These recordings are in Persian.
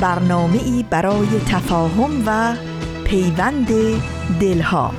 برنامه ای برای تفاهم و پیوند دلها.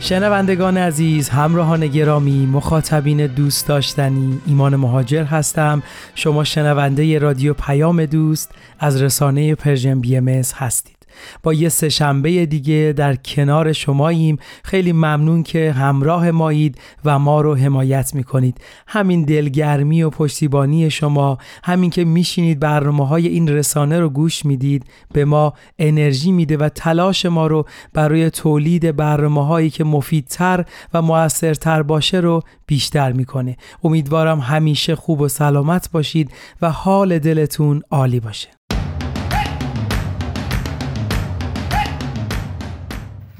شنوندگان عزیز همراهان گرامی مخاطبین دوست داشتنی ایمان مهاجر هستم. شما شنونده رادیو پیام دوست از رسانه Persian BMS هستید. با یه سهشنبه دیگه در کنار شماییم. خیلی ممنون که همراه مایید و ما رو حمایت می‌کنید. همین دلگرمی و پشتیبانی شما همین که میشینید برنامه های این رسانه رو گوش می‌دید به ما انرژی میده و تلاش ما رو برای تولید برنامه هایی که مفیدتر و موثرتر باشه رو بیشتر می‌کنه. امیدوارم همیشه خوب و سلامت باشید و حال دلتون عالی باشه.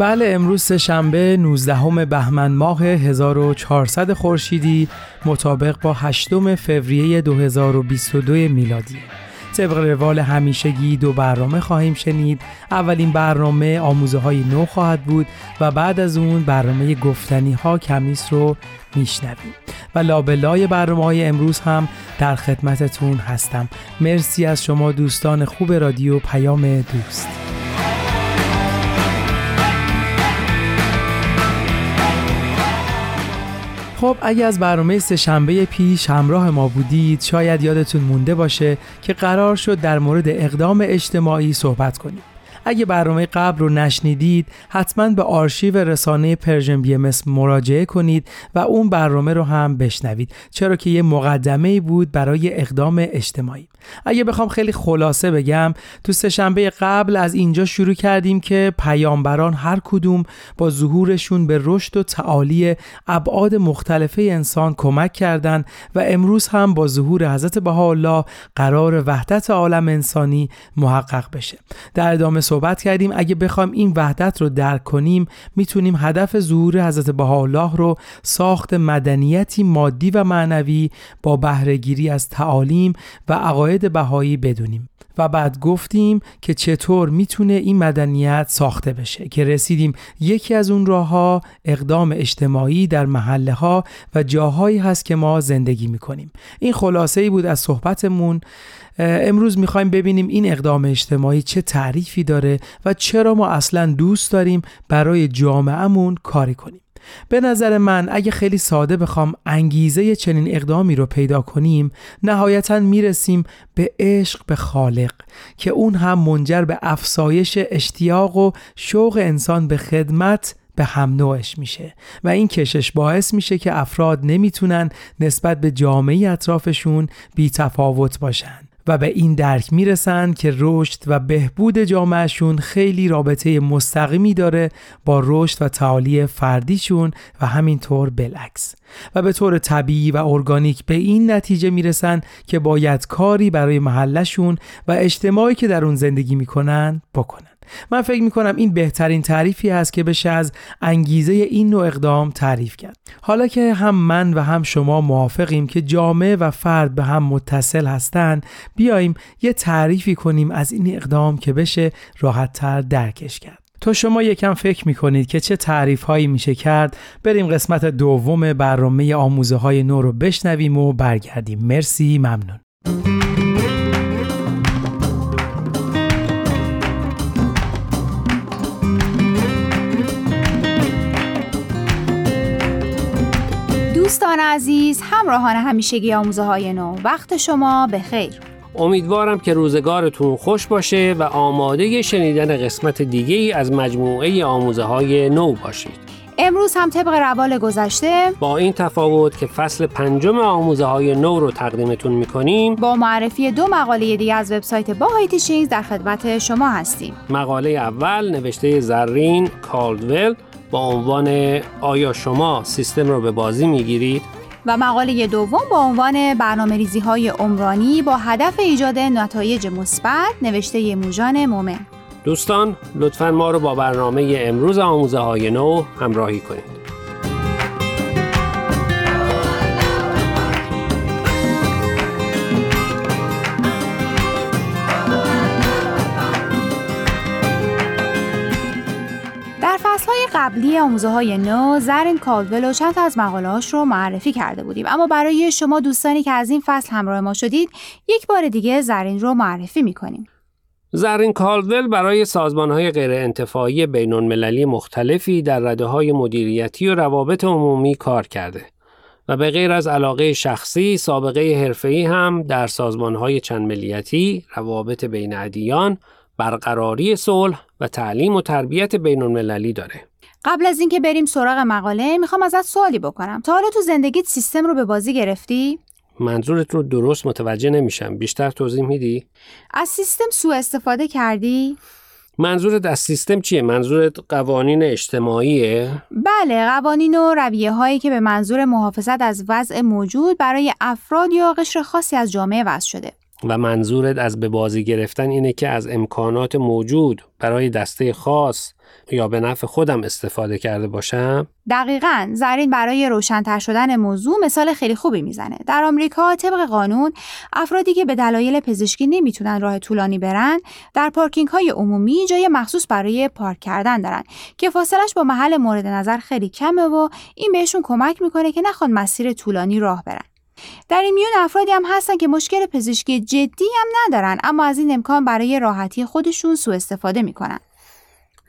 بله امروز شنبه 19 بهمن ماه 1400 خورشیدی مطابق با 8 فوریه 2022 میلادی. طبق روال همیشگی دو برنامه خواهیم شنید. اولین برنامه آموزه های نو خواهد بود و بعد از اون برنامه گفتنی ها کمیس رو میشنویم. و لابلای برنامه های امروز هم در خدمتتون هستم. مرسی از شما دوستان خوب رادیو پیام دوست. خب اگه از برنامه سه‌شنبه پیش همراه ما بودید شاید یادتون مونده باشه که قرار شد در مورد اقدام اجتماعی صحبت کنیم. اگه برنامه قبل رو نشنیدید حتما به آرشیو رسانه Persian B مراجعه کنید و اون برنامه رو هم بشنوید. چرا که یه مقدمه بود برای اقدام اجتماعی. اگه بخوام خیلی خلاصه بگم تو سهشنبه قبل از اینجا شروع کردیم که پیامبران هر کدوم با ظهورشون به رشد و تعالی ابعاد مختلفه انسان کمک کردند و امروز هم با ظهور حضرت بهاءالله قرار وحدت عالم انسانی محقق بشه. در ادامه صحبت کردیم. اگه بخوایم این وحدت رو درک کنیم می‌تونیم هدف ظهور حضرت بهاءالله رو ساخت مدنیتی مادی و معنوی با بهرهگیری از تعالیم و عقاید بهایی بدونیم. و بعد گفتیم که چطور می‌تونه این مدنیت ساخته بشه که رسیدیم یکی از اون راه ها اقدام اجتماعی در محله ها و جاهایی هست که ما زندگی می‌کنیم. این خلاصه ای بود از صحبتمون. امروز می‌خوایم ببینیم این اقدام اجتماعی چه تعریفی داره و چرا ما اصلا دوست داریم برای جامعهمون کاری کنیم. به نظر من اگه خیلی ساده بخوام انگیزه چنین اقدامی رو پیدا کنیم نهایتا می‌رسیم به عشق به خالق که اون هم منجر به افسایش اشتیاق و شوق انسان به خدمت به هم نوعش میشه. و این کشش باعث میشه که افراد نمی‌تونن نسبت به جامعه اطرافشون بی تفاوت باشن. و به این درک می‌رسند که رشد و بهبود جامعهشون خیلی رابطه مستقیمی داره با رشد و تعالی فردیشون و همینطور بالعکس. و به طور طبیعی و ارگانیک به این نتیجه می‌رسن که باید کاری برای محلشون و اجتماعی که در اون زندگی می‌کنن بکنن. من فکر می‌کنم این بهترین تعریفی است که بشه از انگیزه این نوع اقدام تعریف کرد. حالا که هم من و هم شما موافقیم که جامعه و فرد به هم متصل هستند بیاییم یه تعریفی کنیم از این اقدام که بشه راحتتر درکش کرد. تو شما یکم فکر می‌کنید که چه تعریف هایی میشه کرد بریم قسمت دوم برنامه آموزه های نو رو بشنویم و برگردیم. مرسی ممنون. دوستان عزیز همراهان همیشگی آموزه های نو. وقت شما به خیر. امیدوارم که روزگارتون خوش باشه و آماده شنیدن قسمت دیگه ای از مجموعه آموزه های نو باشید. امروز هم طبق روال گذشته با این تفاوت که فصل پنجم آموزه های نو رو تقدیمتون می‌کنیم با معرفی دو مقاله دیگه از وبسایت باهای تیچینگز در خدمت شما هستیم. مقاله اول نوشته زرین کالدول. با عنوان آیا شما سیستم رو به بازی می‌گیرید؟ و مقاله دوم با عنوان برنامه ریزی های عمرانی با هدف ایجاد نتایج مثبت نوشته موژان مومن دوستان لطفا ما رو با برنامه امروز آموزه های نو همراهی کنید قبلی آموزه های نو زرین کالدول و چند از مقالهاش رو معرفی کرده بودیم اما برای شما دوستانی که از این فصل همراه ما شدید یک بار دیگه زرین رو معرفی می‌کنیم زرین کالدول برای سازمانهای غیر انتفاعی بین المللی مختلفی در رده های مدیریتی و روابط عمومی کار کرده و به غیر از علاقه شخصی سابقه حرفه‌ای هم در سازمانهای چند ملیتی، روابط بین ادیان، برقراری صلح و تعلیم و تربیت بین المللی داره. قبل از اینکه بریم سراغ مقاله می‌خوام ازت سوالی بکنم. تا حالا تو زندگیت سیستم رو به بازی گرفتی؟ منظورت رو درست متوجه نمیشم. بیشتر توضیح میدی؟ از سیستم سوء استفاده کردی؟ منظورت از سیستم چیه؟ منظورت قوانین اجتماعیه؟ بله قوانین و رویه هایی که به منظور محافظت از وضع موجود برای افراد یا قشر خاصی از جامعه وضع شده. و منظورت از به بازی گرفتن اینه که از امکانات موجود برای دسته خاص یا به نفع خودم استفاده کرده باشم؟ دقیقا. زرین برای روشنتر شدن موضوع مثال خیلی خوبی می‌زنه. در آمریکا طبق قانون افرادی که به دلایل پزشکی نمی‌تونن راه طولانی برن در پارکینگ های عمومی جای مخصوص برای پارک کردن دارن که فاصلش با محل مورد نظر خیلی کمه و این بهشون کمک می‌کنه که نخوان مسیر طولانی راه برن. در این میون افرادی هم هستن که مشکل پزشکی جدی هم ندارن اما از این امکان برای راحتی خودشون سوء استفاده می‌کنن.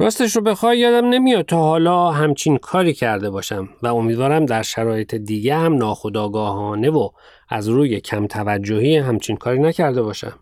راستش رو بخوای یادم نمیاد تا حالا همچین کاری کرده باشم و امیدوارم در شرایط دیگه هم ناخودآگاهانه و از روی کم توجهی همچین کاری نکرده باشم.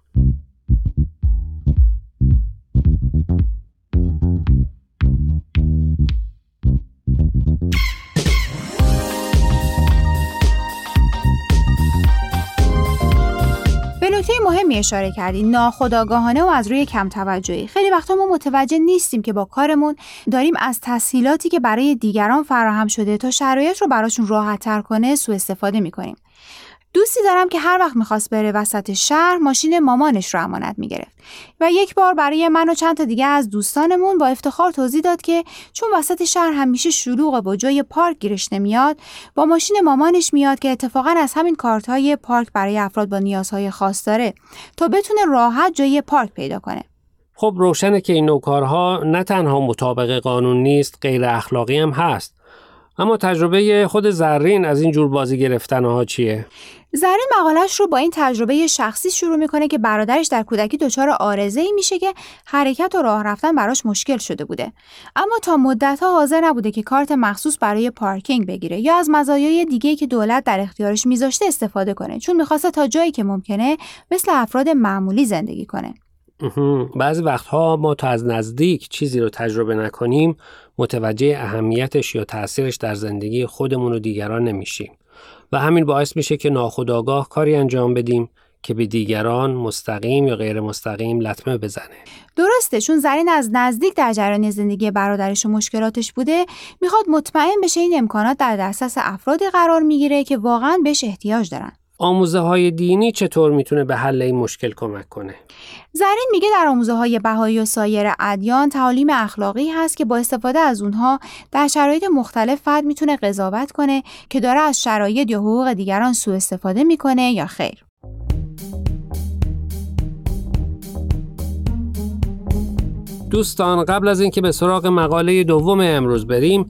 اشاره کردی. ناخودآگاهانه و از روی کم توجهی. خیلی وقتا ما متوجه نیستیم که با کارمون داریم از تسهیلاتی که برای دیگران فراهم شده تا شرایط رو براشون راحت تر کنه سوء استفاده می‌کنیم. دوستی دارم که هر وقت می‌خواست بره وسط شهر ماشین مامانش رو امانت می‌گرفت. و یک بار برای من و چند تا دیگه از دوستانمون با افتخار توضیح داد که چون وسط شهر همیشه شلوغ و جای پارک گیرش نمیاد با ماشین مامانش میاد که اتفاقا از همین کارت های پارک برای افراد با نیازهای خاص داره تا بتونه راحت جای پارک پیدا کنه. خب روشنه که این نوکارها نه تنها مطابق قانون نیست غیر اخلاقی هم هست. اما تجربه خود زرین از این جور بازی گرفتن ها چیه؟ زرین مقالش رو با این تجربه شخصی شروع می‌کنه که برادرش در کودکی دچار آرزه ای میشه که حرکت و راه رفتن براش مشکل شده بوده. اما تا مدت ها حاضر نبوده که کارت مخصوص برای پارکینگ بگیره یا از مزایای دیگه که دولت در اختیارش میذاشته استفاده کنه چون می‌خواسته تا جایی که ممکنه مثل افراد معمولی زندگی کنه. بعضی وقتها ما تا از نزدیک چیزی رو تجربه نکنیم متوجه اهمیتش یا تاثیرش در زندگی خودمون و دیگران نمیشیم. و همین باعث میشه که ناخودآگاه کاری انجام بدیم که به دیگران مستقیم یا غیر مستقیم لطمه بزنه. درسته چون زرین از نزدیک در جریان زندگی برادرش و مشکلاتش بوده می‌خواد مطمئن بشه این امکانات در دسترس افرادی قرار می‌گیره که واقعا بهش احتیاج دارن. آموزه های دینی چطور می‌تونه به حل این مشکل کمک کنه؟ زرین میگه در آموزه های بهایی و سایر ادیان تعالیم اخلاقی هست که با استفاده از اونها در شرایط مختلف فرد می‌تونه قضاوت کنه که داره از شرایط یا حقوق دیگران سوء استفاده می‌کنه یا خیر. دوستان قبل از اینکه به سراغ مقاله دوم امروز بریم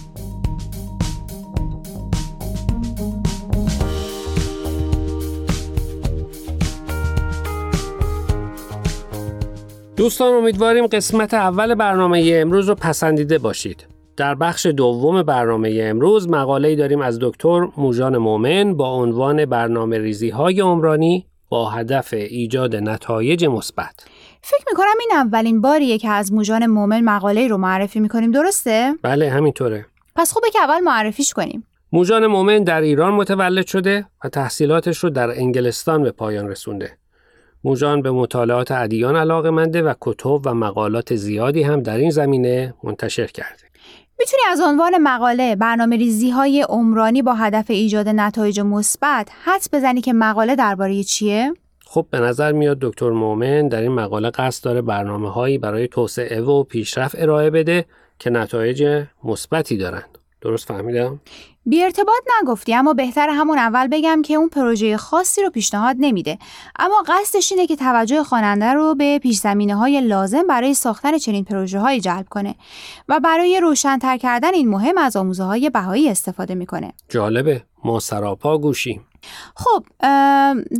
دوستان امیدواریم قسمت اول برنامه امروز رو پسندیده باشید. در بخش دوم برنامه امروز مقاله داریم از دکتر موژان مومن با عنوان برنامه ریزی های عمرانی با هدف ایجاد نتایج مثبت. فکر می‌کنم این اولین باریه که از موژان مومن مقاله رو معرفی می‌کنیم درسته؟ بله همینطوره. پس خوبه که اول معرفیش کنیم. موژان مومن در ایران متولد شده و تحصیلاتش رو در انگلستان به پایان رسونده. موژان به مطالعات ادیان علاقه منده و کتب و مقالات زیادی هم در این زمینه منتشر کرده. می‌تونی از عنوان مقاله برنامه ریزی های عمرانی با هدف ایجاد نتایج مثبت حدس بزنی که مقاله درباره چیه؟ خب به نظر میاد دکتر مومن در این مقاله قصد داره برنامه هایی برای توسعه و پیشرفت ارائه بده که نتایج مثبتی دارند. درست فهمیدم؟ بی ارتباط نگفتی اما بهتر همون اول بگم که اون پروژه خاصی رو پیشنهاد نمیده. اما قصدش اینه که توجه خواننده رو به پیش زمینه های لازم برای ساختن چنین پروژه های جلب کنه و برای روشنتر کردن این مهم از آموزه های بهایی استفاده می‌کنه. جالبه. ما سراپا گوشیم. خب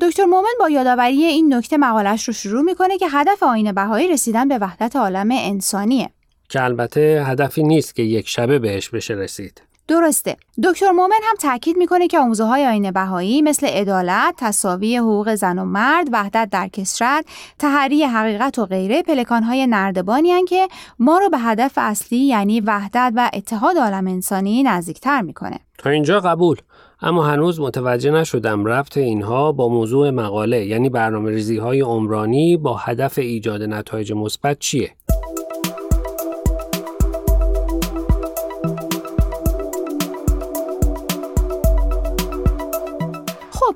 دکتر مومن با یادآوری این نکته مقالش رو شروع می‌کنه که هدف آین بهایی رسیدن به وحدت عالم انسانیه. که البته هدفی نیست که یک شبه بهش بشه رسید. درسته دکتر مومن هم تاکید می‌کنه که آموزه های آین بهایی مثل عدالت، تساوی حقوق زن و مرد، وحدت در کسرت، تحری حقیقت و غیره پلکان های نردبانی که ما رو به هدف اصلی یعنی وحدت و اتحاد عالم انسانی نزدیکتر می‌کنه. تا اینجا قبول اما هنوز متوجه نشدم ربط اینها با موضوع مقاله یعنی برنامه ریزی های عمرانی با هدف ایجاد نتایج مثبت چیه؟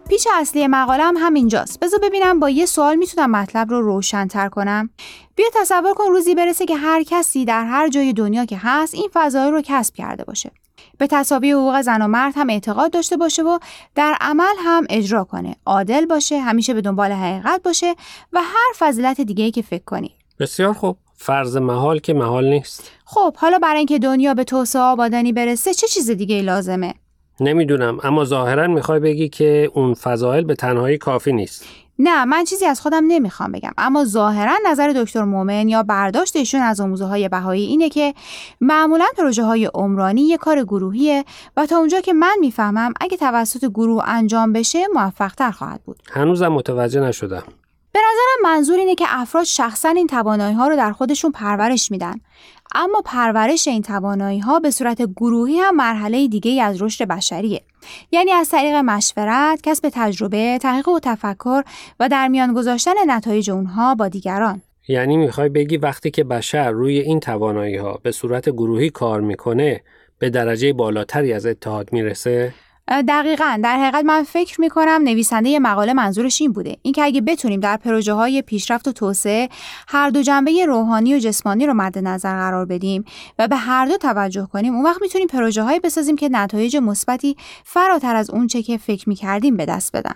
پیچ اصلی مقالم هم همینجاست. بذار ببینم با یه سوال می‌تونم مطلب رو روشنتر کنم. بیا تصور کن روزی برسه که هر کسی در هر جای دنیا که هست این فضایی رو کسب کرده باشه. به تصاوی حقوق زن و مرد هم اعتقاد داشته باشه و در عمل هم اجرا کنه. عادل باشه همیشه به دنبال حقیقت باشه و هر فضیلت دیگه که فکر کنی. بسیار خوب. فرض محال که محال نیست. خب حالا برای اینکه دنیا به توسعه آبادانی برسه چه چیز دیگه لازمه؟ نمی‌دونم اما ظاهرا می‌خوای بگی که اون فضایل به تنهایی کافی نیست. نه من چیزی از خودم نمی‌خوام بگم. اما ظاهرا نظر دکتر مومن یا برداشت ایشون از آموزه های بهایی اینه که معمولا پروژه های عمرانی یه کار گروهیه و تا اونجا که من می‌فهمم اگه توسط گروه انجام بشه موفقتر خواهد بود. هنوزم متوجه نشدم. به نظرم منظور اینه که افراد شخصا این توانایی ها رو در خودشون پرورش میدن. اما پرورش این توانایی ها به صورت گروهی هم مرحله دیگه از رشد بشریه. یعنی از طریق مشورت، کسب تجربه، تحقیق و تفکر و در میان گذاشتن نتایج اونها با دیگران. یعنی می‌خوای بگی وقتی که بشر روی این توانایی ها به صورت گروهی کار می‌کنه به درجه بالاتری از اتحاد می‌رسه؟ دقیقا. در حقیقت من فکر می کنم نویسنده مقاله منظورش این بوده. اینکه اگه بتونیم در پروژه های پیشرفت و توسعه هر دو جنبه روحانی و جسمانی رو مد نظر قرار بدیم و به هر دو توجه کنیم اون وقت می‌تونیم پروژه هایی بسازیم که نتایج مثبتی فراتر از اون چه که فکر می کردیم به دست بدن.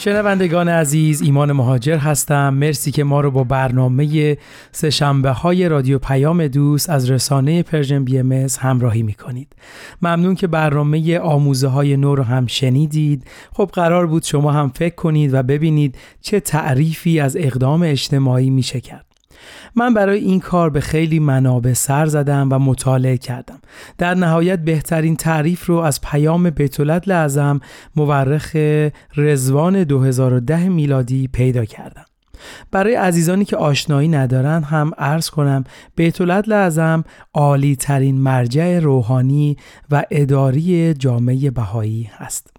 شنوندگان عزیز ایمان مهاجر هستم. مرسی که ما رو با برنامه سه‌شنبه های رادیو پیام دوست از رسانه Persian BMS همراهی می کنید ممنون که برنامه آموزه های نو رو هم شنیدید. خب قرار بود شما هم فکر کنید و ببینید چه تعریفی از اقدام اجتماعی میشه کرد. من برای این کار به خیلی منابع سر زدم و مطالعه کردم. در نهایت بهترین تعریف رو از پیام بیت‌العدل اعظم مورخ رزوان 2010 میلادی پیدا کردم. برای عزیزانی که آشنایی ندارن هم عرض کنم بیتولت لعظم عالی ترین مرجع روحانی و اداری جامعه بهایی هست.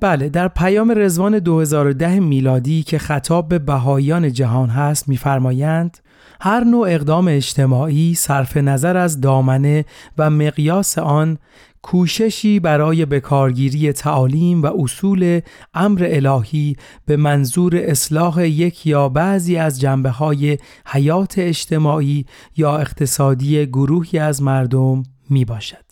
بله در پیام رزوان 2010 میلادی که خطاب به بهاییان جهان هست میفرمایند هر نوع اقدام اجتماعی صرف نظر از دامنه و مقیاس آن کوششی برای بکارگیری تعالیم و اصول امر الهی به منظور اصلاح یک یا بعضی از جنبه های حیات اجتماعی یا اقتصادی گروهی از مردم می باشد.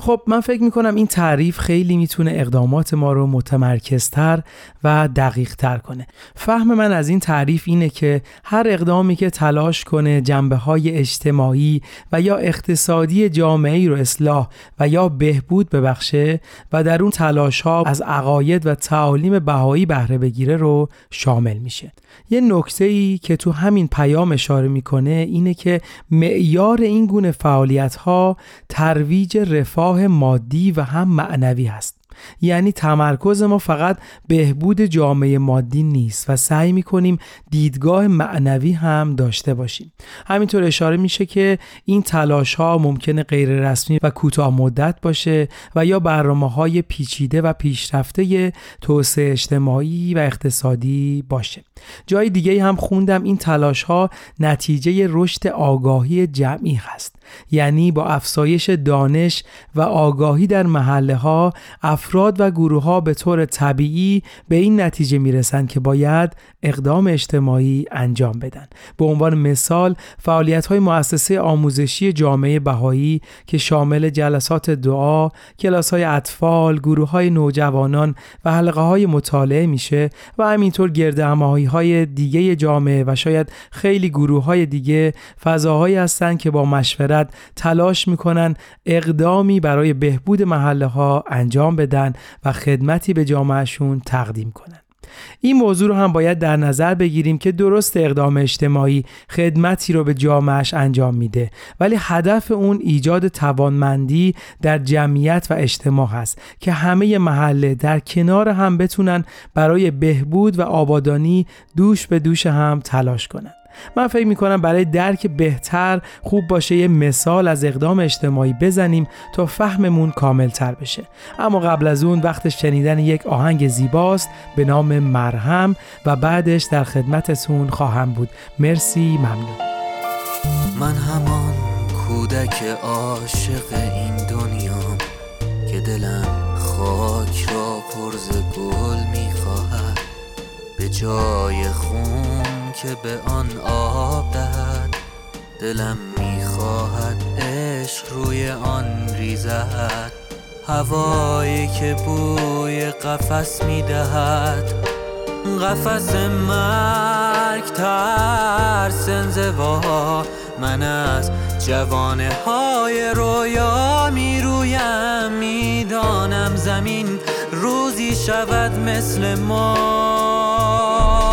خب من فکر می‌کنم این تعریف خیلی می‌تونه اقدامات ما رو متمرکزتر و دقیق تر کنه. فهم من از این تعریف اینه که هر اقدامی که تلاش کنه جنبه های اجتماعی و یا اقتصادی جامعه رو اصلاح و یا بهبود ببخشه و در اون تلاش ها از عقاید و تعالیم بهایی بهره بگیره رو شامل میشه. یه نکته ای که تو همین پیام اشاره می‌کنه اینه که معیار این گونه فعالیت ها ترویج رفاه مادی و هم معنوی هست. یعنی تمرکز ما فقط بهبود جامعه مادی نیست و سعی می‌کنیم دیدگاه معنوی هم داشته باشیم. همینطور اشاره میشه که این تلاش ها ممکنه غیر رسمی و کوتاه مدت باشه و یا برنامه های پیچیده و پیشرفته توسعه اجتماعی و اقتصادی باشه. جای دیگه هم خوندم این تلاش ها نتیجه رشد آگاهی جمعی هست. یعنی با افزایش دانش و آگاهی در محله ها افراد و گروه ها به طور طبیعی به این نتیجه می‌رسند که باید اقدام اجتماعی انجام بدن. به عنوان مثال فعالیت های مؤسسه آموزشی جامعه بهایی که شامل جلسات دعا، کلاس های اطفال، گروه های نوجوانان و حلقه های مطالعه میشه و همینطور گرد های دیگه جامعه و شاید خیلی گروه های دیگه فضاهایی هستند که با مشورت تلاش می‌کنن اقدامی برای بهبود محله ها انجام بدن و خدمتی به جامعهشون تقدیم کنن. این موضوع رو هم باید در نظر بگیریم که درست اقدام اجتماعی خدمتی رو به جامعش انجام میده. ولی هدف اون ایجاد توانمندی در جمعیت و اجتماع هست که همه محله در کنار هم بتونن برای بهبود و آبادانی دوش به دوش هم تلاش کنن. من فکر می‌کنم برای درک بهتر خوب باشه یه مثال از اقدام اجتماعی بزنیم تا فهممون کاملتر بشه. اما قبل از اون وقت شنیدن یک آهنگ زیباست به نام مرهم و بعدش در خدمتتون خواهم بود. مرسی ممنون. من همان کودک عاشق این دنیا که دلم خاک را پرز گل می‌خواهد. به جای خون که به آن آب دهد دلم می‌خواهد عشق روی آن ریزد. هوایی که بوی قفس می‌دهد قفس مرگ ترس انزوا من از جوانه های رویا می‌رویم می‌دانم زمین روزی شود مثل ما.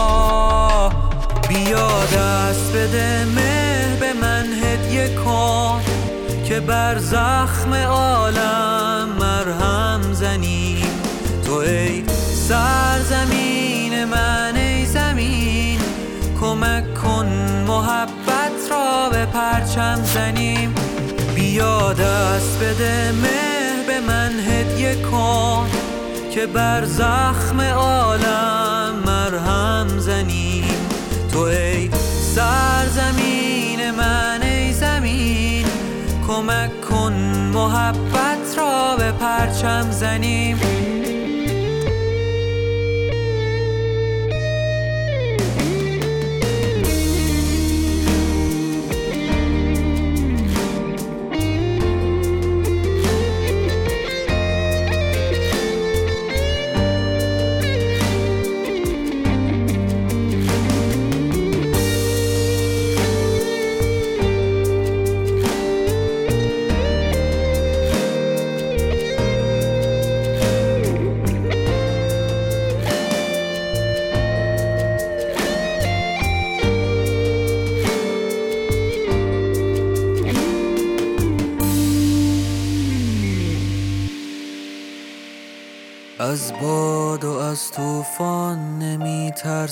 بیا دست بده مه به من هدیه کن که بر زخم عالم مرهم زنی. تو ای سرزمین من ای زمین کمک کن محبت را به پرچم زنیم. بیا دست بده مه به من هدیه کن که بر زخم عالم مرهم زنیم تو ای سرزمین من ای زمین کمک کن محبت را به پرچم زنیم.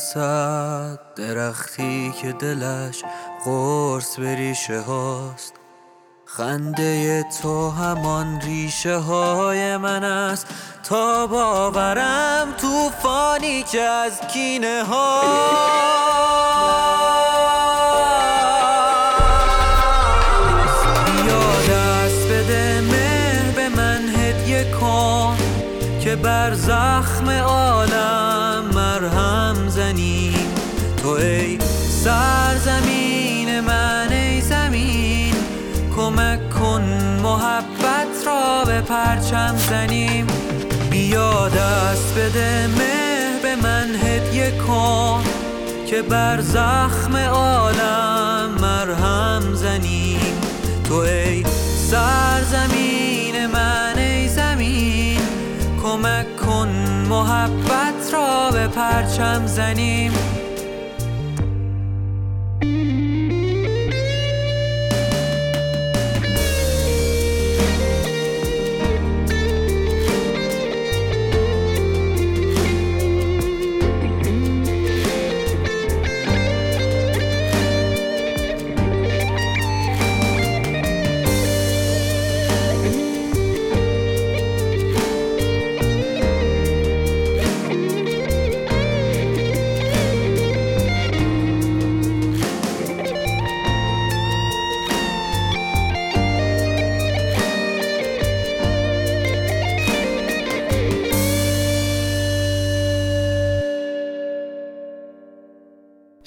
ترسد درختی که دلش قرص به ریشه هاست. خنده تو همان ریشه های من است. تا باورم طوفانی که از کینه ها سرزمین من ای زمین. کمک کن محبت را به پرچم زنیم. بیا دست بده مه به من هدیه کن که بر زخم عالم مرهم زنیم. تو ای سرزمین من ای زمین. کمک کن محبت را به پرچم زنیم.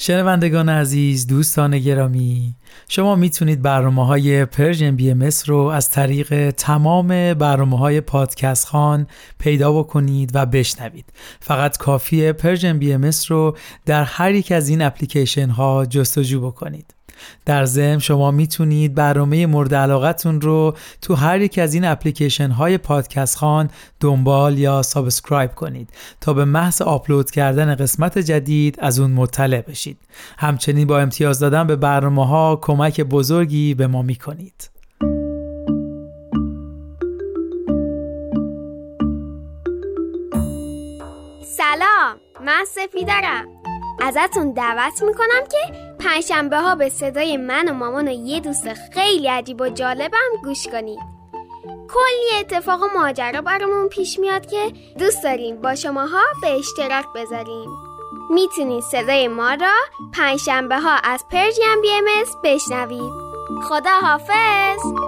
شنوندگان عزیز دوستان گرامی شما می‌تونید برنامه های Persian BMS رو از طریق تمام برنامه های پادکست‌خوان پیدا بکنید و بشنوید. فقط کافیه Persian BMS رو در هر یک از این اپلیکیشن ها جستجو بکنید. در ضمن شما می‌تونید برنامه مورد علاقتون رو تو هر یک از این اپلیکیشن های پادکست‌خوان دنبال یا subscribe کنید تا به محض آپلود کردن قسمت جدید از اون مطلع بشید. همچنین با امتیاز دادن به برنامه ها کمک بزرگی به ما می‌کنید. سلام من سفیدرم. ازتون دعوت می‌کنم که پنجشنبه ها به صدای من و مامان و یه دوست خیلی عجیب و جالبم گوش کنید. کلی اتفاق و ماجرا برامون پیش میاد که دوست داریم با شماها به اشتراک بذاریم. می‌تونید صدای ما را پنجشنبه ها از پرژیم بی ام بشنوید. خدا حافظ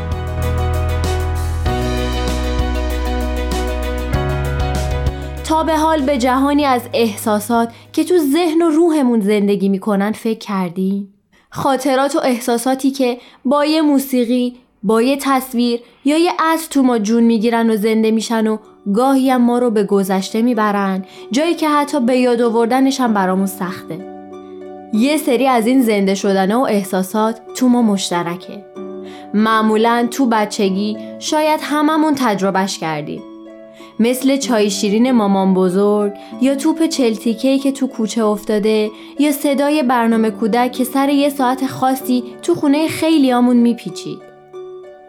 به حال به جهانی از احساسات که تو ذهن و روحمون زندگی می‌کنن فکر کردیم؟ خاطرات و احساساتی که با یه موسیقی، با یه تصویر یا یه عطر تو ما جون می‌گیرن و زنده میشن و گاهی هم ما رو به گذشته می‌برن جایی که حتی به یاد آوردنش هم برامون سخته. یه سری از این زنده شدن و احساسات تو ما مشترکه. معمولا تو بچگی شاید هممون تجربهش کردیم. مثل چای شیرین مامان بزرگ یا توپ چلتیکی که تو کوچه افتاده یا صدای برنامه کودک که سر یه ساعت خاصی تو خونه خیلیامون میپیچید.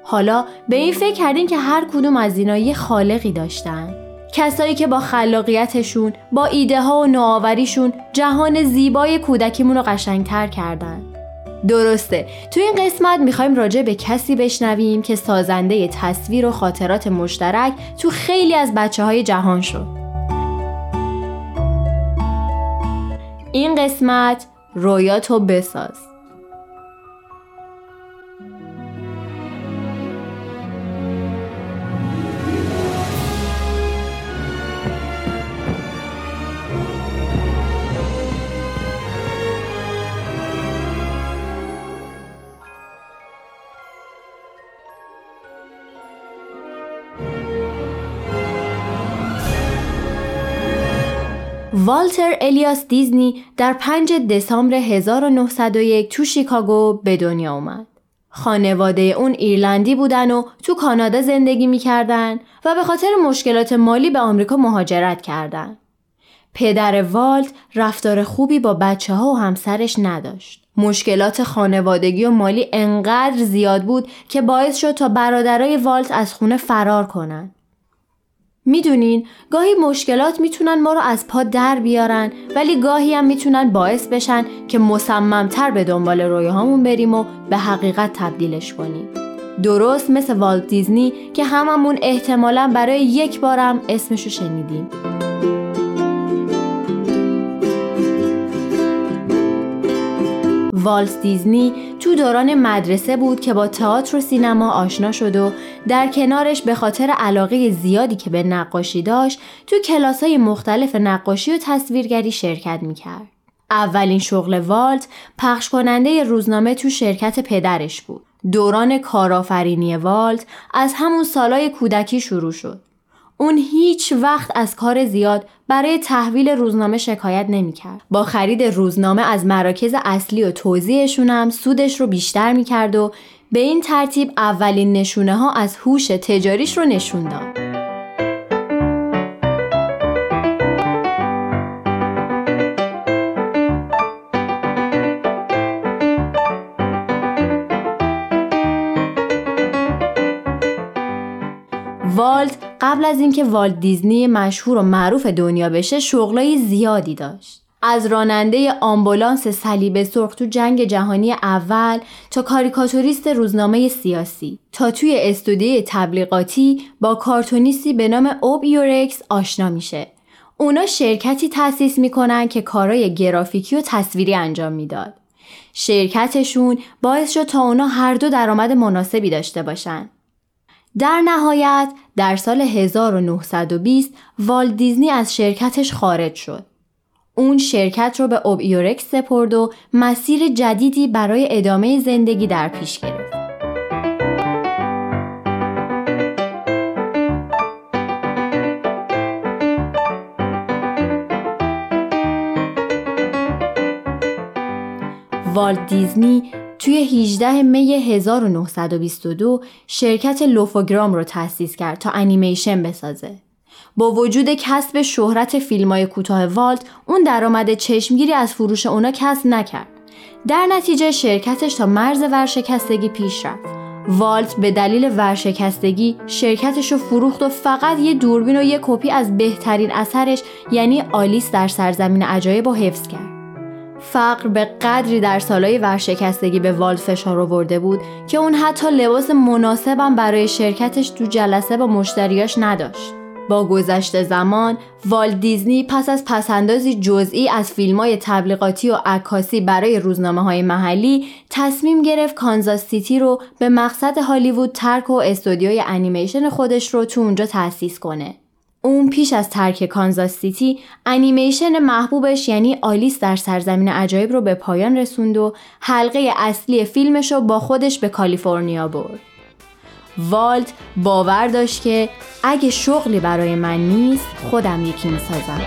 حالا به این فکر کردین که هر کدوم از اینا یه خالقی داشتن. کسایی که با خلاقیتشون، با ایده ها و نوآوریشون جهان زیبای کودکیمون رو قشنگتر کردن. درسته. تو این قسمت می‌خوایم راجع به کسی بشنویم که سازنده تصویر و خاطرات مشترک تو خیلی از بچه های جهان شد. این قسمت رویاتو بساز. والتر الیاس دیزنی در 5 دسامبر 1901 تو شیکاگو به دنیا اومد. خانواده اون ایرلندی بودن و تو کانادا زندگی می‌کردن و به خاطر مشکلات مالی به آمریکا مهاجرت کردند. پدر والت رفتار خوبی با بچه ها و همسرش نداشت. مشکلات خانوادگی و مالی انقدر زیاد بود که باعث شد تا برادرای والت از خونه فرار کنن. می‌دونین گاهی مشکلات می‌تونن ما رو از پا در بیارن ولی گاهی هم می‌تونن باعث بشن که مصممتر به دنبال رویاهامون بریم و به حقیقت تبدیلش کنیم. درست مثل والت دیزنی که هممون احتمالا برای یک بارم اسمشو شنیدیم. والت دیزنی تو دوران مدرسه بود که با تئاتر و سینما آشنا شد و در کنارش به خاطر علاقه زیادی که به نقاشی داشت تو کلاسای مختلف نقاشی و تصویرگری شرکت می‌کرد. اولین شغل والت پخش کننده روزنامه تو شرکت پدرش بود. دوران کارآفرینی والت از همون سالای کودکی شروع شد. اون هیچ وقت از کار زیاد برای تحویل روزنامه شکایت نمی‌کرد. با خرید روزنامه از مراکز اصلی و توضیحشون هم سودش رو بیشتر می‌کرد و به این ترتیب اولین نشونه ها از هوش تجاریش رو نشون داد. قبل از اینکه والت دیزنی مشهور و معروف دنیا بشه شغلای زیادی داشت. از راننده آمبولانس صلیب سرخ تو جنگ جهانی اول تا کاریکاتوریست روزنامه سیاسی تا توی استودیوی تبلیغاتی با کارتونیستی به نام اوب یورکس آشنا میشه. اونا شرکتی تأسیس می‌کنن که کارای گرافیکی و تصویری انجام می‌داد. شرکتشون باعث شد تا اونا هر دو درآمد مناسبی داشته باشن. در نهایت در سال 1920 والت دیزنی از شرکتش خارج شد. اون شرکت رو به اوبیورکس سپرد و مسیر جدیدی برای ادامه زندگی در پیش گرفت. والت دیزنی توی 18 می 1922 شرکت لوفوگرام رو تأسیس کرد تا انیمیشن بسازه. با وجود کسب شهرت فیلمای کوتاه والت اون درآمد چشمگیری از فروش اونا کسب نکرد. در نتیجه شرکتش تا مرز ورشکستگی پیش رفت. والت به دلیل ورشکستگی شرکتش رو فروخت و فقط یه دوربین و یه کپی از بهترین اثرش یعنی آلیس در سرزمین عجایب و حفظ کرد. فقر به قدری در سالهای ورشکستگی به والت فشار آورده بود که اون حتی لباس مناسبم برای شرکتش تو جلسه با مشتریاش نداشت. با گذشت زمان والت دیزنی پس از پس‌انداز جزئی از فیلم های تبلیغاتی و عکاسی برای روزنامه های محلی تصمیم گرفت کانزاس سیتی رو به مقصد هالیوود ترک و استودیوی انیمیشن خودش رو تو اونجا تأسیس کنه. اون پیش از ترک کانزاس سیتی انیمیشن محبوبش یعنی آلیس در سرزمین عجایب رو به پایان رسوند و حلقه اصلی فیلمش رو با خودش به کالیفرنیا برد. والت باور داشت که اگه شغلی برای من نیست خودم یکی می‌سازم.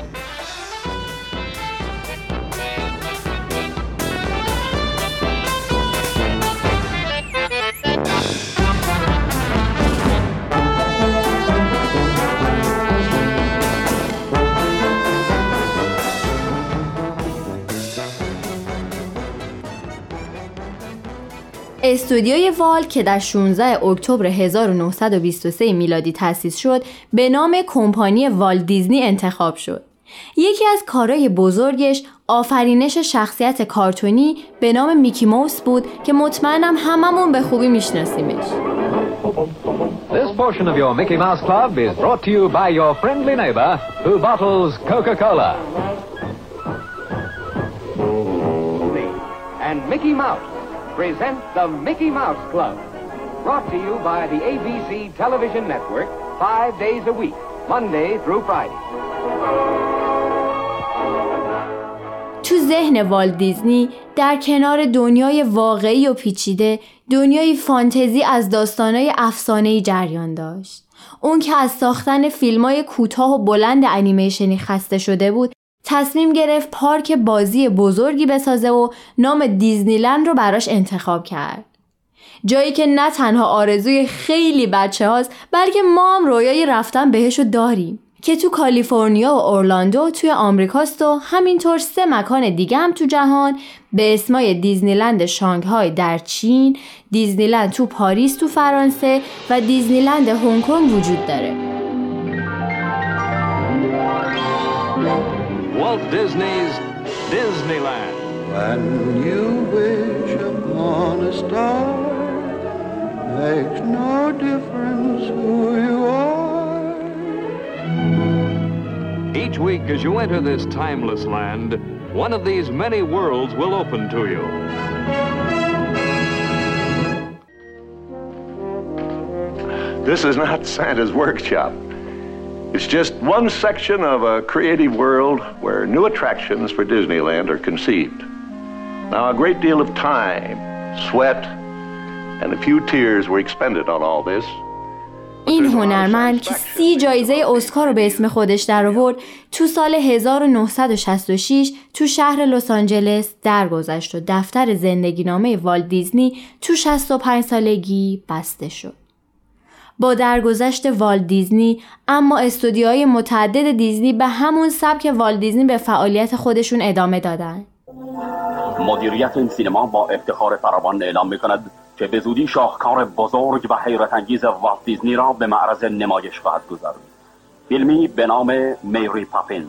استودیوی وال که در 16 اکتبر 1923 میلادی تأسیس شد به نام کمپانی وال دیزنی انتخاب شد. یکی از کارهای بزرگش آفرینش شخصیت کارتونی به نام میکی موس بود که مطمئنم هممون به خوبی میشناسیمش. This portion of your Mickey Mouse Club is brought to you by your friendly neighbor who bottles Coca-Cola. And Mickey Mouse present the Mickey Mouse Club. Brought to you by the ABC Television Network five days a week, Monday through Friday. تو ذهن والت دیزنی در کنار دنیای واقعی و پیچیده دنیای فانتزی از داستانهای افسانه‌ای جریان داشت. اون که از ساختن فیلمای کوتاه و بلند انیمیشنی خسته شده بود تصمیم گرفت پارک بازی بزرگی بسازه و نام دیزنیلند رو براش انتخاب کرد. جایی که نه تنها آرزوی خیلی بچه هاست بلکه ما هم رویای رفتن بهشو داریم که تو کالیفرنیا و اورلاندو توی آمریکاست و همینطور سه مکان دیگه هم تو جهان به اسمای دیزنیلند شانگهای در چین، دیزنیلند تو پاریس تو فرانسه و دیزنیلند هنگ کنگ وجود داره. Walt Disney's Disneyland. When you wish upon a star, makes no difference who you are. Each week as you enter this timeless land, one of these many worlds will open to you. This is not Santa's workshop. It's just one section of a creative world where new attractions for Disneyland are conceived. Now, a great deal of time, sweat, and a few tears were expended on all this. این هنرمند که سی جایزه اسکار رو به اسم خودش در آورد تو سال 1966 تو شهر لس آنجلس درگذشت و دفتر زندگی نامه والت دیزنی تو 65 سالگی بسته شد. با درگذشت والت دیزنی اما استودیوهای متعدد دیزنی به همون سبک والت دیزنی به فعالیت خودشون ادامه دادن. مدیریت این سینما با افتخار فراوان اعلام می‌کند که به زودی شاهکار بزرگ و حیرت انگیز والت دیزنی را به معرض نمایش خواهد گذارد. فیلمی به نام میری پاپینز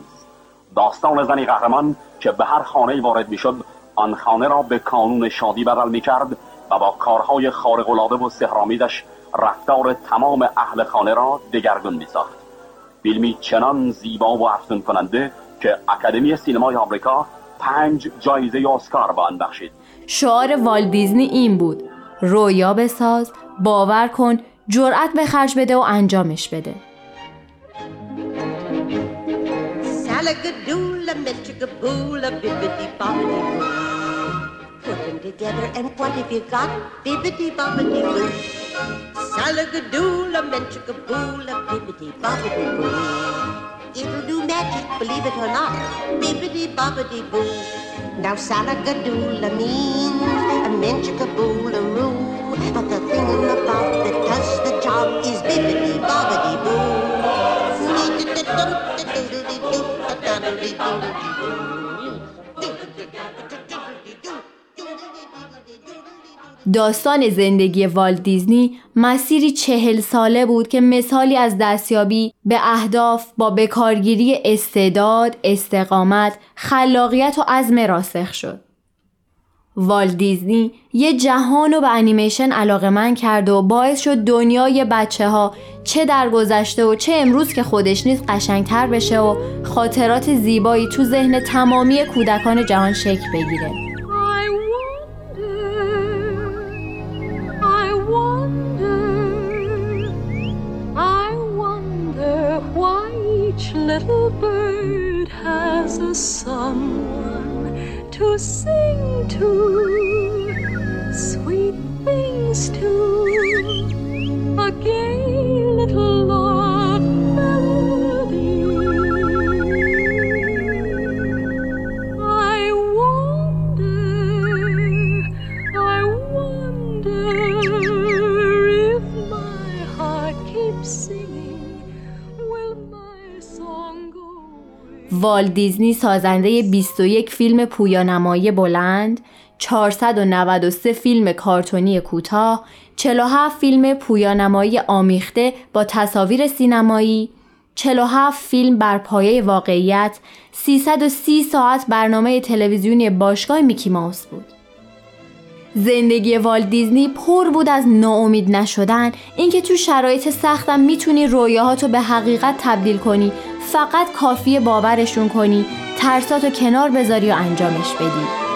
داستان زنی قهرمان که به هر خانه وارد می‌شد آن خانه را به کانون شادی بدل می‌کرد و با کارهای خارق‌العاده و سهرامیدش رفتار تمام اهل خانه را دگرگون می ساخت فیلمی چنان زیبا و افزون کننده که اکادمی سینمای آمریکا پنج جایزه اسکار به آن بخشید شعار وال دیزنی این بود رویا بساز باور کن جرأت به خرج بده و انجامش بده Put them together and what have you got? Bibbidi bobbidi boo. Salagadoola, menchikaboola, bibbidi bobbidi boo. It'll do magic, believe it or not. Bibbidi bobbidi boo. Now salagadoola means a menchikaboola roo. But the thing about that does the job is bibbidi bobbidi boo. داستان زندگی والت دیزنی مسیری چهل ساله بود که مثالی از دستیابی به اهداف با بکارگیری استعداد، استقامت، خلاقیت و عزم راسخ شد. والت دیزنی یه جهان رو به انیمیشن علاقه من کرد و باعث شد دنیای بچه ها چه در گذشته و چه امروز که خودش نیست قشنگتر بشه و خاطرات زیبایی تو ذهن تمامی کودکان جهان شکل بگیره. to see. وال دیزنی سازنده 21 فیلم پویانمایی بلند، 493 فیلم کارتونی کوتاه، 47 فیلم پویانمایی آمیخته با تصاویر سینمایی، 47 فیلم بر پایه واقعیت، 330 ساعت برنامه تلویزیونی باشگاه میکی ماوس بود. زندگی والت دیزنی پر بود از ناامید نشدن. اینکه تو شرایط سختم می‌تونی رویاهاتو به حقیقت تبدیل کنی. فقط کافیه باورشون کنی. ترساتو کنار بذاری و انجامش بدی.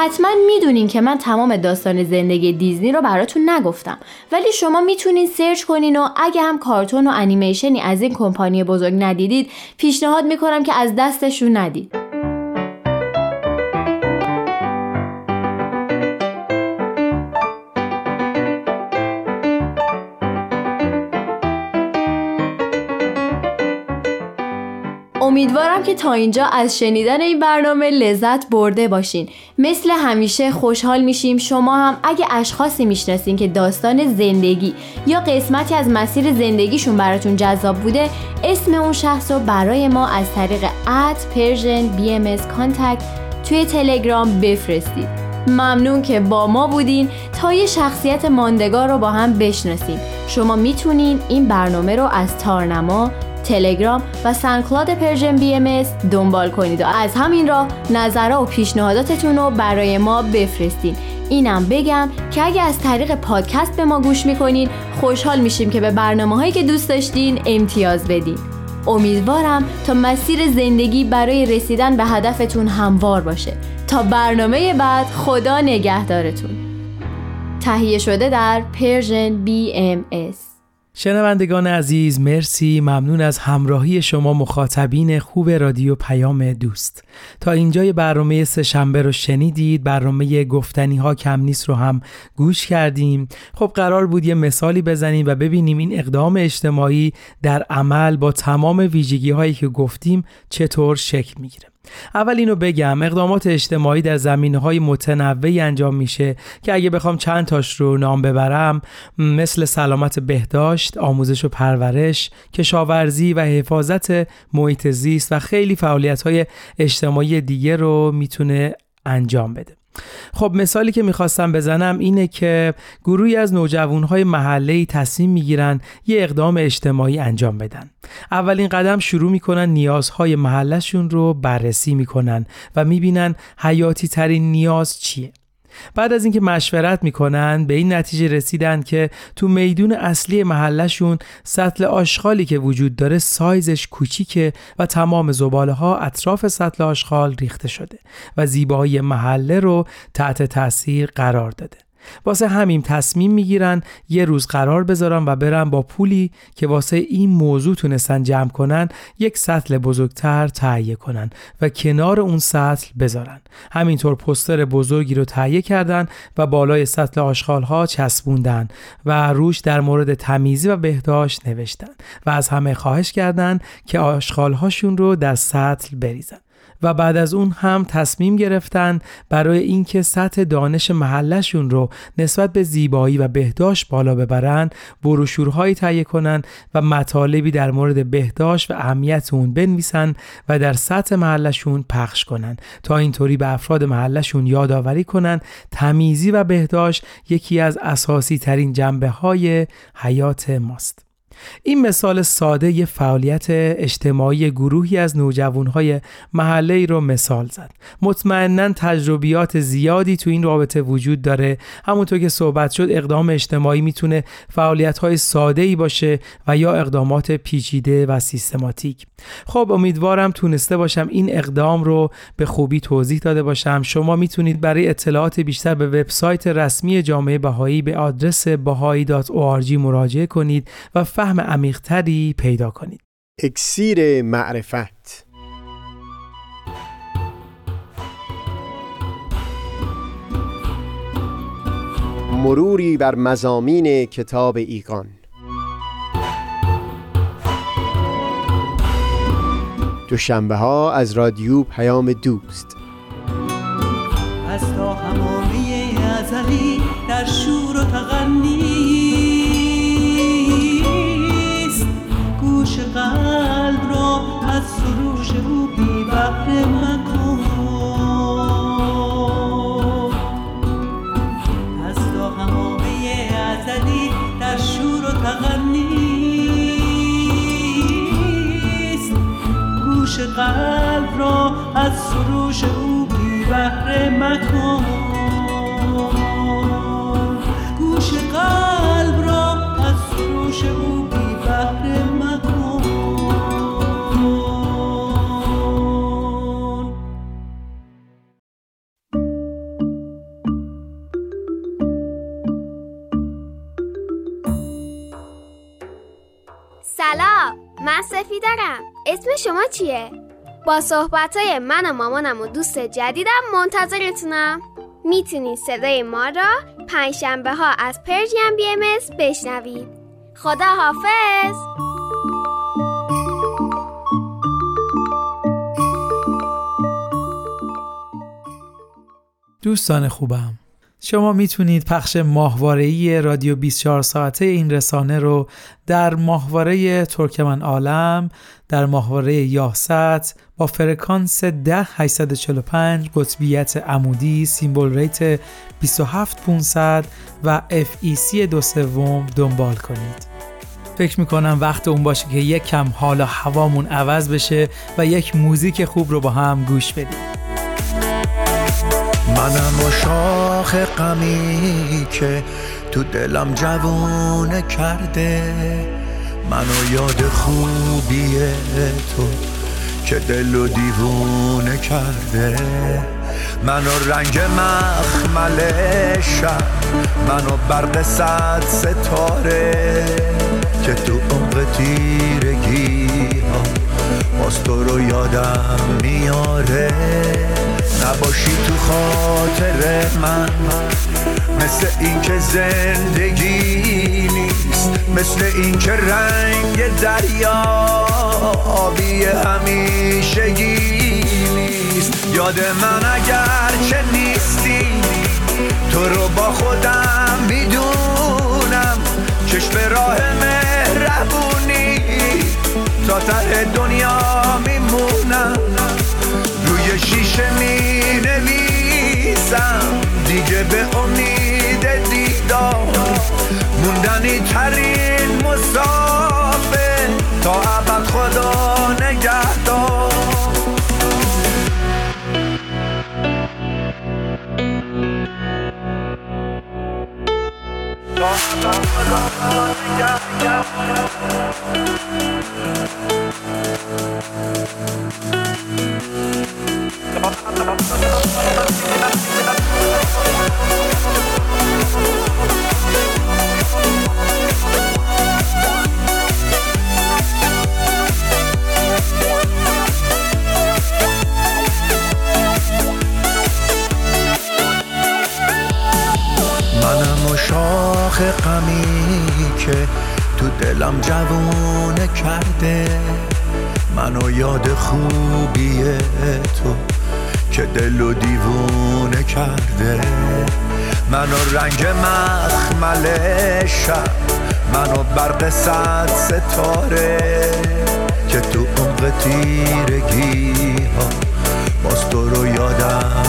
حتما می‌دونین که من تمام داستان زندگی دیزنی رو براتون نگفتم. ولی شما می‌تونین سرچ کنین و اگه هم کارتون و انیمیشنی از این کمپانی بزرگ ندیدید پیشنهاد می‌کنم که از دستشون ندید. امیدوارم که تا اینجا از شنیدن این برنامه لذت برده باشین. مثل همیشه خوشحال میشیم. شما هم اگه اشخاصی می‌شناسین که داستان زندگی یا قسمتی از مسیر زندگیشون براتون جذاب بوده اسم اون شخص رو برای ما از طریق at PersianBMS توی تلگرام بفرستید. ممنون که با ما بودین. تا یه شخصیت ماندگار رو با هم بشناسیم. شما می‌تونین این برنامه رو از تارنما تلگرام و SoundCloud PersianBMS دنبال کنید و از همین راه نظرها و پیشنهاداتتون رو برای ما بفرستین. اینم بگم که اگه از طریق پادکست به ما گوش می‌کنین خوشحال میشیم که به برنامه هایی که دوست داشتین امتیاز بدین. امیدوارم تا مسیر زندگی برای رسیدن به هدفتون هموار باشه. تا برنامه بعد خدا نگهدارتون. تهیه شده در PersianBMS شنوندگان عزیز مرسی. ممنون از همراهی شما مخاطبین خوب رادیو پیام دوست. تا اینجای برنامه سه شنبه رو شنیدید. برنامه گفتنی ها کم نیست رو هم گوش کردیم. خب قرار بود یه مثالی بزنیم و ببینیم این اقدام اجتماعی در عمل با تمام ویژگی هایی که گفتیم چطور شکل می‌گیره. اول اینو بگم اقدامات اجتماعی در زمینه های متنوعی انجام میشه که اگه بخوام چند تاش رو نام ببرم مثل سلامت بهداشت، آموزش و پرورش، کشاورزی و حفاظت محیط زیست و خیلی فعالیت های اجتماعی دیگه رو می‌تونه انجام بده. خب مثالی که می‌خواستم بزنم اینه که گروهی از نوجوانهای محله تصمیم می‌گیرن یه اقدام اجتماعی انجام بدن. اولین قدم شروع می‌کنن نیازهای محلشون رو بررسی می‌کنن و می‌بینن حیاتی ترین نیاز چیه. بعد از اینکه مشورت می‌کنن به این نتیجه رسیدن که تو میدون اصلی محلشون سطل آشغالی که وجود داره سایزش کوچیکه و تمام زباله ها اطراف سطل آشغال ریخته شده و زیبایی محله رو تحت تاثیر قرار داده. واسه همین تصمیم می‌گیرن یه روز قرار بذارن و برن با پولی که واسه این موضوع تونستن جمع کنن یک سطل بزرگتر تهیه کنن و کنار اون سطل بذارن. همینطور پستر بزرگی رو تهیه کردن و بالای سطل آشغال ها چسبوندن و روش در مورد تمیزی و بهداشت نوشتن و از همه خواهش کردند که آشغال هاشون رو در سطل بریزن. و بعد از اون هم تصمیم گرفتن برای اینکه سطح دانش محلشون رو نسبت به زیبایی و بهداشت بالا ببرن بروشورهایی تهیه کنن و مطالبی در مورد بهداشت و اهمیت اون بنویسن و در سطح محلشون پخش کنن تا اینطوری به افراد محلشون یادآوری کنن تمیزی و بهداشت یکی از اساسی ترین جنبه های حیات ماست. این مثال ساده یه فعالیت اجتماعی گروهی از نوجوانهای محله ای رو مثال زد. مطمئنا تجربیات زیادی تو این رابطه وجود داره. همونطور که صحبت شد اقدام اجتماعی می‌تونه فعالیت های ساده ای باشه و یا اقدامات پیچیده و سیستماتیک. خب امیدوارم تونسته باشم این اقدام رو به خوبی توضیح داده باشم. شما می‌تونید برای اطلاعات بیشتر به وبسایت رسمی جامعه بهایی به آدرس bahai.org مراجعه کنید و فهم عمیقتری پیدا کنید. اکسیر معرفت. مروری بر مزامین کتاب ایقان. دوشنبه ها از رادیو پیام دوست. از تا از سروش او بی بحر مکن. گوش قلب را از سروش او بی بحر مکن. سلام من سفیدارم اسم شما چیه؟ با صحبت من و مامانم و دوست جدیدم منتظرتونم. می‌تونید صدای ما را پنجشنبه ها از پرژیم بی ام بشنوید. خدا حافظ! دوستان خوبم شما می‌تونید پخش ماهواره‌ای رادیو 24 ساعته این رسانه رو در ماهواره ترکمن عالم در ماهواره یاست با فرکانس 10845 قطبیت عمودی symbol rate 27500 و FEC دو سوم دنبال کنید. فکر می‌کنم وقت اون باشه که یک کم حالا هوامون عوض بشه و یک موزیک خوب رو با هم گوش بدیم. منم و شاخ غمی که تو دلم جوونه کرده. منو یاد خوبی تو که دل و دیوونه کرده. منو رنگ مخمل شب منو برق صد ستاره که تو عمق تیرگی ها باز تو رو یادم میاره. نباشی تو خاطر من. مثل این که زندگی نیست مثل این که رنگ دریا آبی همیشگی نیست. یاد من اگر چه نیستی تو رو با خودم می‌دونم. چشم راه مهربونی تا ته ابد شاخ غمی که تو دلم جوونه کرده. منو یاد خوبی تو که دل و دیوونه کرده. منو رنگ مخمل شب منو برق صد ستاره که تو عمق تیرگی ها باز تو رو یادم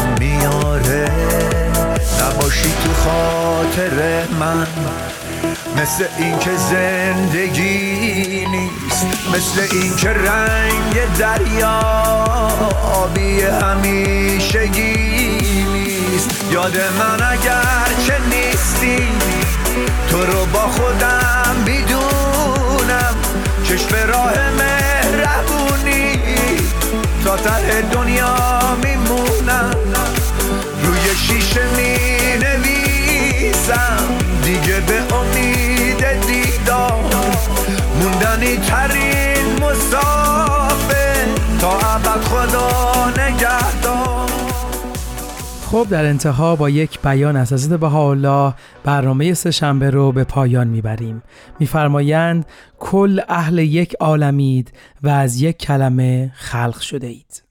نباشی تو خاطر من. مثل این که زندگی نیست. مثل این که رنگ دریا آبی همیشگی نیست. یاد من اگر چه نیستی تو رو با خودم می‌دونم. چشم راه مهربونی. تا ته دنیا میمونم. شیشه می نویسم دیگه به امید دیدار. موندنی ترین مسافه. تا ابد خدا نگهدار. خب در انتها با یک بیان از حضرت بهاءالله برنامه سه شنبه رو به پایان می‌بریم. میفرمایند کل اهل یک عالمید و از یک کلمه خلق شده اید